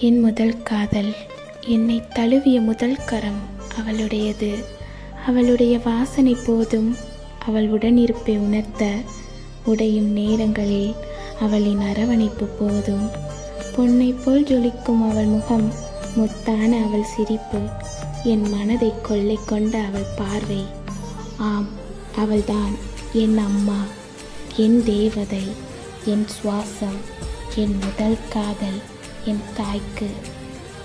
என் முதல் காதல். என்னை தழுவிய முதல் கரம் அவளுடையது. அவளுடைய வாசனை போதும் அவள் உடனிருப்பை உணர்த்த உடையும் நேரங்களில் அவளின் அரவணைப்பு போதும். பொன்னை போல் ஜொலிக்கும் அவள் முகம் முத்தான அவள் சிரிப்பு என் மனதை கொள்ளை கொண்ட அவள் பார்வை. ஆம் அவள்தான் என் அம்மா என் தேவதை என் சுவாசம் என் முதல் காதல். என் தாய்க்கு